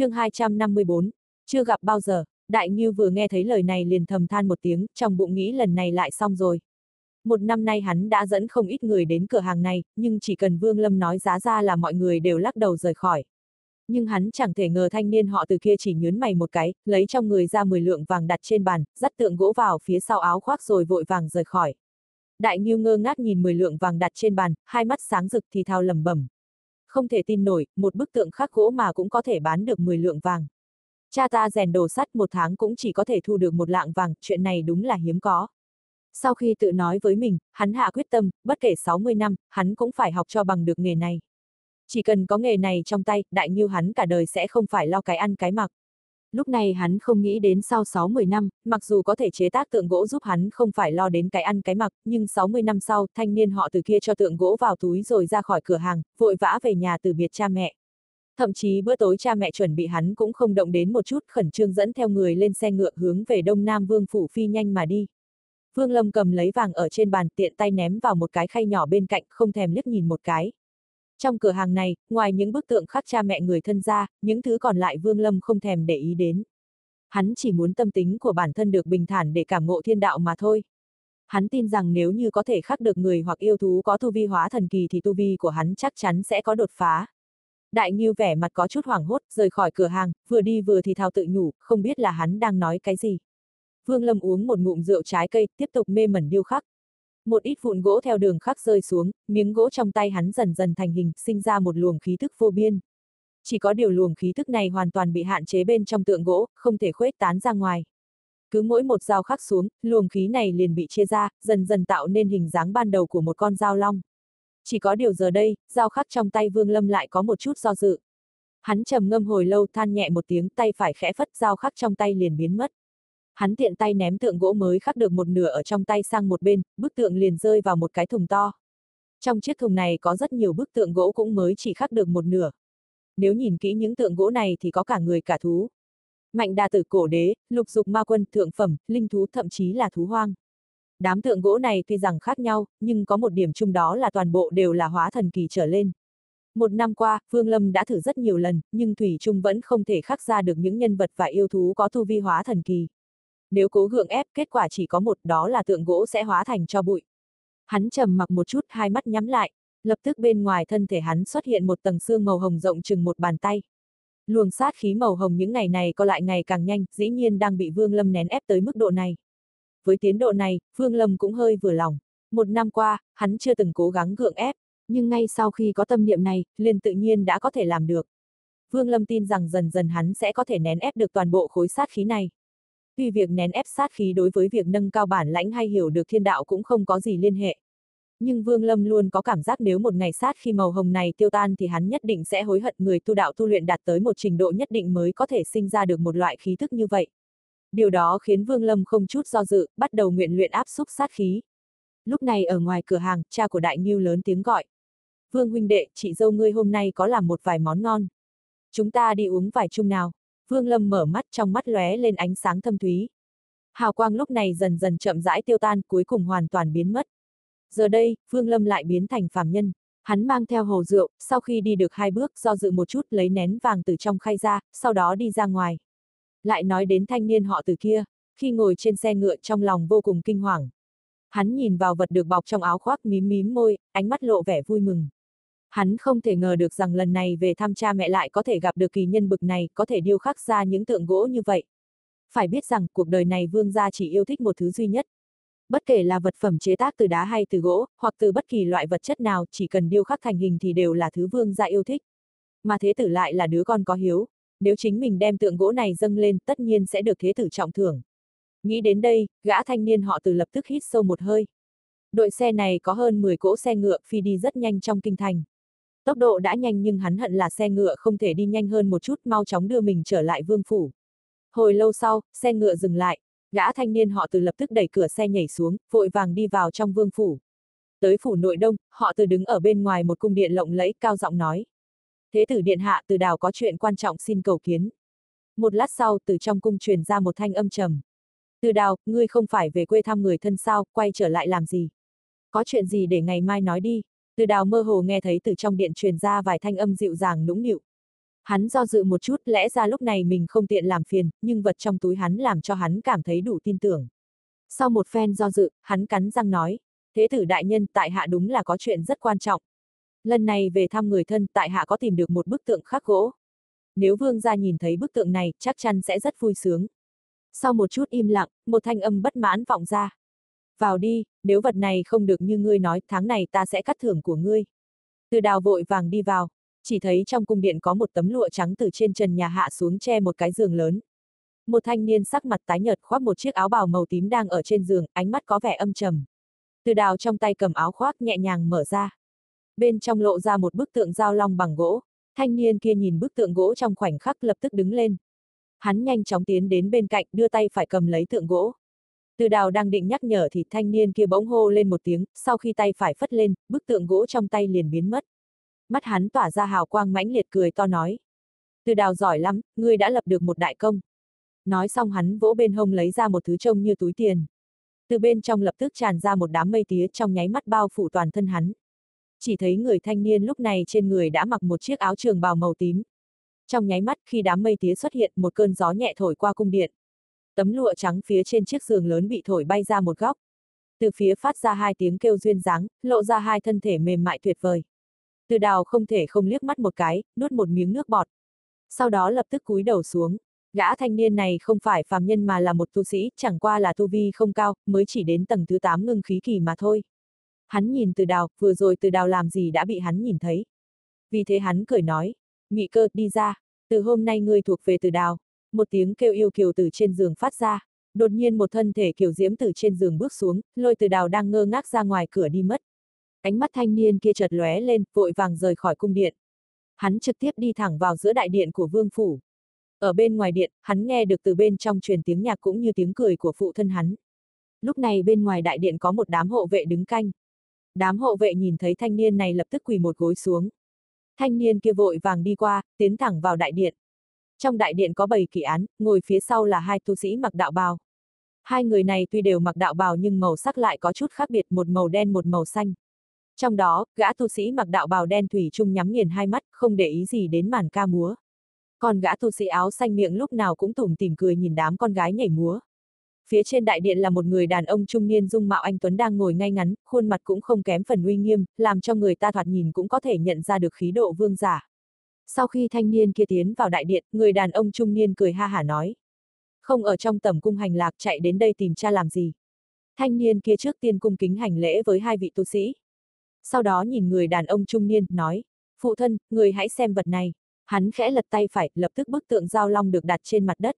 chương 254, chưa gặp bao giờ, Đại Ngưu vừa nghe thấy lời này liền thầm than một tiếng, trong bụng nghĩ lần này lại xong rồi. Một năm nay hắn đã dẫn không ít người đến cửa hàng này, nhưng chỉ cần Vương Lâm nói giá ra là mọi người đều lắc đầu rời khỏi. Nhưng hắn chẳng thể ngờ thanh niên họ từ kia chỉ nhớn mày một cái, lấy trong người ra 10 lượng vàng đặt trên bàn, dắt tượng gỗ vào phía sau áo khoác rồi vội vàng rời khỏi. Đại Ngưu ngơ ngác nhìn 10 lượng vàng đặt trên bàn, hai mắt sáng rực thì thao lầm bẩm. Không thể tin nổi, một bức tượng khắc gỗ mà cũng có thể bán được 10 lượng vàng. Cha ta rèn đồ sắt một tháng cũng chỉ có thể thu được một lạng vàng, chuyện này đúng là hiếm có. Sau khi tự nói với mình, hắn hạ quyết tâm, bất kể 60 năm, hắn cũng phải học cho bằng được nghề này. Chỉ cần có nghề này trong tay, đại như hắn cả đời sẽ không phải lo cái ăn cái mặc. Lúc này hắn không nghĩ đến sau 60 năm, mặc dù có thể chế tác tượng gỗ giúp hắn không phải lo đến cái ăn cái mặc, nhưng 60 năm sau, thanh niên họ từ kia cho tượng gỗ vào túi rồi ra khỏi cửa hàng, vội vã về nhà từ biệt cha mẹ. Thậm chí bữa tối cha mẹ chuẩn bị hắn cũng không động đến một chút, khẩn trương dẫn theo người lên xe ngựa hướng về Đông Nam Vương Phủ phi nhanh mà đi. Vương Lâm cầm lấy vàng ở trên bàn tiện tay ném vào một cái khay nhỏ bên cạnh, không thèm liếc nhìn một cái. Trong cửa hàng này, ngoài những bức tượng khắc cha mẹ người thân ra, những thứ còn lại Vương Lâm không thèm để ý đến. Hắn chỉ muốn tâm tính của bản thân được bình thản để cảm ngộ thiên đạo mà thôi. Hắn tin rằng nếu như có thể khắc được người hoặc yêu thú có tu vi hóa thần kỳ thì tu vi của hắn chắc chắn sẽ có đột phá. Đại Nghiêu vẻ mặt có chút hoảng hốt, rời khỏi cửa hàng, vừa đi vừa thì thào tự nhủ, không biết là hắn đang nói cái gì. Vương Lâm uống một ngụm rượu trái cây, tiếp tục mê mẩn điêu khắc. Một ít vụn gỗ theo đường khắc rơi xuống, miếng gỗ trong tay hắn dần dần thành hình, sinh ra một luồng khí thức vô biên. Chỉ có điều luồng khí thức này hoàn toàn bị hạn chế bên trong tượng gỗ, không thể khuếch tán ra ngoài. Cứ mỗi một dao khắc xuống, luồng khí này liền bị chia ra, dần dần tạo nên hình dáng ban đầu của một con dao long. Chỉ có điều giờ đây, dao khắc trong tay Vương Lâm lại có một chút do dự. Hắn trầm ngâm hồi lâu than nhẹ một tiếng tay phải khẽ phất dao khắc trong tay liền biến mất. Hắn tiện tay ném tượng gỗ mới khắc được một nửa ở trong tay sang một bên, bức tượng liền rơi vào một cái thùng to. Trong chiếc thùng này có rất nhiều bức tượng gỗ cũng mới chỉ khắc được một nửa. Nếu nhìn kỹ những tượng gỗ này thì có cả người cả thú. Mạnh đa tử cổ đế, lục dục ma quân, thượng phẩm, linh thú thậm chí là thú hoang. Đám tượng gỗ này tuy rằng khác nhau, nhưng có một điểm chung đó là toàn bộ đều là hóa thần kỳ trở lên. Một năm qua, Vương Lâm đã thử rất nhiều lần, nhưng Thủy Trung vẫn không thể khắc ra được những nhân vật và yêu thú có tu vi hóa thần kỳ. Nếu cố gượng ép, kết quả chỉ có một, đó là tượng gỗ sẽ hóa thành cho bụi. Hắn trầm mặc một chút, hai mắt nhắm lại, lập tức bên ngoài thân thể hắn xuất hiện một tầng xương màu hồng rộng chừng một bàn tay. Luồng sát khí màu hồng những ngày này có lại ngày càng nhanh, dĩ nhiên đang bị Vương Lâm nén ép tới mức độ này. Với tiến độ này, Vương Lâm cũng hơi vừa lòng. Một năm qua, hắn chưa từng cố gắng gượng ép, nhưng ngay sau khi có tâm niệm này, liền tự nhiên đã có thể làm được. Vương Lâm tin rằng dần dần hắn sẽ có thể nén ép được toàn bộ khối sát khí này. Tuy việc nén ép sát khí đối với việc nâng cao bản lãnh hay hiểu được thiên đạo cũng không có gì liên hệ. Nhưng Vương Lâm luôn có cảm giác nếu một ngày sát khi màu hồng này tiêu tan thì hắn nhất định sẽ hối hận người tu đạo tu luyện đạt tới một trình độ nhất định mới có thể sinh ra được một loại khí thức như vậy. Điều đó khiến Vương Lâm không chút do dự, bắt đầu nguyện luyện áp xúc sát khí. Lúc này ở ngoài cửa hàng, cha của Đại Nhiêu lớn tiếng gọi. Vương huynh đệ, chị dâu ngươi hôm nay có làm một vài món ngon. Chúng ta đi uống vài chung nào. Vương Lâm mở mắt trong mắt lóe lên ánh sáng thâm thúy. Hào quang lúc này dần dần chậm rãi tiêu tan, cuối cùng hoàn toàn biến mất. Giờ đây, Vương Lâm lại biến thành phàm nhân. Hắn mang theo hồ rượu, sau khi đi được hai bước do dự một chút lấy nén vàng từ trong khay ra, sau đó đi ra ngoài. Lại nói đến thanh niên họ từ kia, khi ngồi trên xe ngựa trong lòng vô cùng kinh hoàng. Hắn nhìn vào vật được bọc trong áo khoác mím mím môi, ánh mắt lộ vẻ vui mừng. Hắn không thể ngờ được rằng lần này về thăm cha mẹ lại có thể gặp được kỳ nhân bực này, có thể điêu khắc ra những tượng gỗ như vậy. Phải biết rằng, cuộc đời này vương gia chỉ yêu thích một thứ duy nhất. Bất kể là vật phẩm chế tác từ đá hay từ gỗ, hoặc từ bất kỳ loại vật chất nào, chỉ cần điêu khắc thành hình thì đều là thứ vương gia yêu thích. Mà thế tử lại là đứa con có hiếu, nếu chính mình đem tượng gỗ này dâng lên tất nhiên sẽ được thế tử trọng thưởng. Nghĩ đến đây, gã thanh niên họ từ lập tức hít sâu một hơi. Đội xe này có hơn 10 cỗ xe ngựa phi đi rất nhanh trong kinh thành. Tốc độ đã nhanh nhưng hắn hận là xe ngựa không thể đi nhanh hơn một chút mau chóng đưa mình trở lại vương phủ. Hồi lâu sau, xe ngựa dừng lại, gã thanh niên họ từ lập tức đẩy cửa xe nhảy xuống, vội vàng đi vào trong vương phủ. Tới phủ nội đông, họ từ đứng ở bên ngoài một cung điện lộng lẫy cao giọng nói. Thế tử điện hạ từ đào có chuyện quan trọng xin cầu kiến. Một lát sau từ trong cung truyền ra một thanh âm trầm. Từ đào, ngươi không phải về quê thăm người thân sao, quay trở lại làm gì? Có chuyện gì để ngày mai nói đi? Từ đào mơ hồ nghe thấy từ trong điện truyền ra vài thanh âm dịu dàng nũng nịu. Hắn do dự một chút, lẽ ra lúc này mình không tiện làm phiền, nhưng vật trong túi hắn làm cho hắn cảm thấy đủ tin tưởng. Sau một phen do dự, hắn cắn răng nói, thế tử đại nhân tại hạ đúng là có chuyện rất quan trọng. Lần này về thăm người thân tại hạ có tìm được một bức tượng khắc gỗ. Nếu vương gia nhìn thấy bức tượng này, chắc chắn sẽ rất vui sướng. Sau một chút im lặng, một thanh âm bất mãn vọng ra. Vào đi, nếu vật này không được như ngươi nói, tháng này ta sẽ cắt thưởng của ngươi. Từ đào vội vàng đi vào, chỉ thấy trong cung điện có một tấm lụa trắng từ trên trần nhà hạ xuống che một cái giường lớn. Một thanh niên sắc mặt tái nhợt khoác một chiếc áo bào màu tím đang ở trên giường, ánh mắt có vẻ âm trầm. Từ đào trong tay cầm áo khoác nhẹ nhàng mở ra. Bên trong lộ ra một bức tượng giao long bằng gỗ. Thanh niên kia nhìn bức tượng gỗ trong khoảnh khắc lập tức đứng lên. Hắn nhanh chóng tiến đến bên cạnh đưa tay phải cầm lấy tượng gỗ. Từ đào đang định nhắc nhở thì thanh niên kia bỗng hô lên một tiếng, sau khi tay phải phất lên, bức tượng gỗ trong tay liền biến mất. Mắt hắn tỏa ra hào quang mãnh liệt cười to nói. Từ đào giỏi lắm, ngươi đã lập được một đại công. Nói xong hắn vỗ bên hông lấy ra một thứ trông như túi tiền. Từ bên trong lập tức tràn ra một đám mây tía trong nháy mắt bao phủ toàn thân hắn. Chỉ thấy người thanh niên lúc này trên người đã mặc một chiếc áo trường bào màu tím. Trong nháy mắt khi đám mây tía xuất hiện một cơn gió nhẹ thổi qua cung điện. Tấm lụa trắng phía trên chiếc giường lớn bị thổi bay ra một góc. Từ phía phát ra hai tiếng kêu duyên dáng, lộ ra hai thân thể mềm mại tuyệt vời. Từ đào không thể không liếc mắt một cái, nuốt một miếng nước bọt. Sau đó lập tức cúi đầu xuống. Gã thanh niên này không phải phàm nhân mà là một tu sĩ, chẳng qua là tu vi không cao, mới chỉ đến tầng thứ 8 ngưng khí kỳ mà thôi. Hắn nhìn từ đào, vừa rồi từ đào làm gì đã bị hắn nhìn thấy. Vì thế hắn cười nói, mị cơ, đi ra, từ hôm nay ngươi thuộc về từ đào. Một tiếng kêu yêu kiều từ trên giường phát ra. Đột nhiên một thân thể kiều diễm từ trên giường bước xuống, lôi từ đào đang ngơ ngác ra ngoài cửa đi mất. Ánh mắt thanh niên kia chợt lóe lên, vội vàng rời khỏi cung điện. Hắn trực tiếp đi thẳng vào giữa đại điện của vương phủ. Ở bên ngoài điện, hắn nghe được từ bên trong truyền tiếng nhạc cũng như tiếng cười của phụ thân hắn. Lúc này bên ngoài đại điện có một đám hộ vệ đứng canh. Đám hộ vệ nhìn thấy thanh niên này lập tức quỳ một gối xuống. Thanh niên kia vội vàng đi qua, tiến thẳng vào đại điện. Trong đại điện có bảy kỳ án, ngồi phía sau là hai tu sĩ mặc đạo bào. Hai người này tuy đều mặc đạo bào nhưng màu sắc lại có chút khác biệt, một màu đen một màu xanh. Trong đó, gã tu sĩ mặc đạo bào đen thủy chung nhắm nghiền hai mắt, không để ý gì đến màn ca múa. Còn gã tu sĩ áo xanh miệng lúc nào cũng tủm tỉm cười nhìn đám con gái nhảy múa. Phía trên đại điện là một người đàn ông trung niên dung mạo anh Tuấn đang ngồi ngay ngắn, khuôn mặt cũng không kém phần uy nghiêm, làm cho người ta thoạt nhìn cũng có thể nhận ra được khí độ vương giả. Sau khi thanh niên kia tiến vào đại điện, người đàn ông trung niên cười ha hả nói. Không ở trong tầm cung hành lạc chạy đến đây tìm cha làm gì. Thanh niên kia trước tiên cung kính hành lễ với hai vị tu sĩ. Sau đó nhìn người đàn ông trung niên, nói, phụ thân, người hãy xem vật này. Hắn khẽ lật tay phải, lập tức bức tượng giao long được đặt trên mặt đất.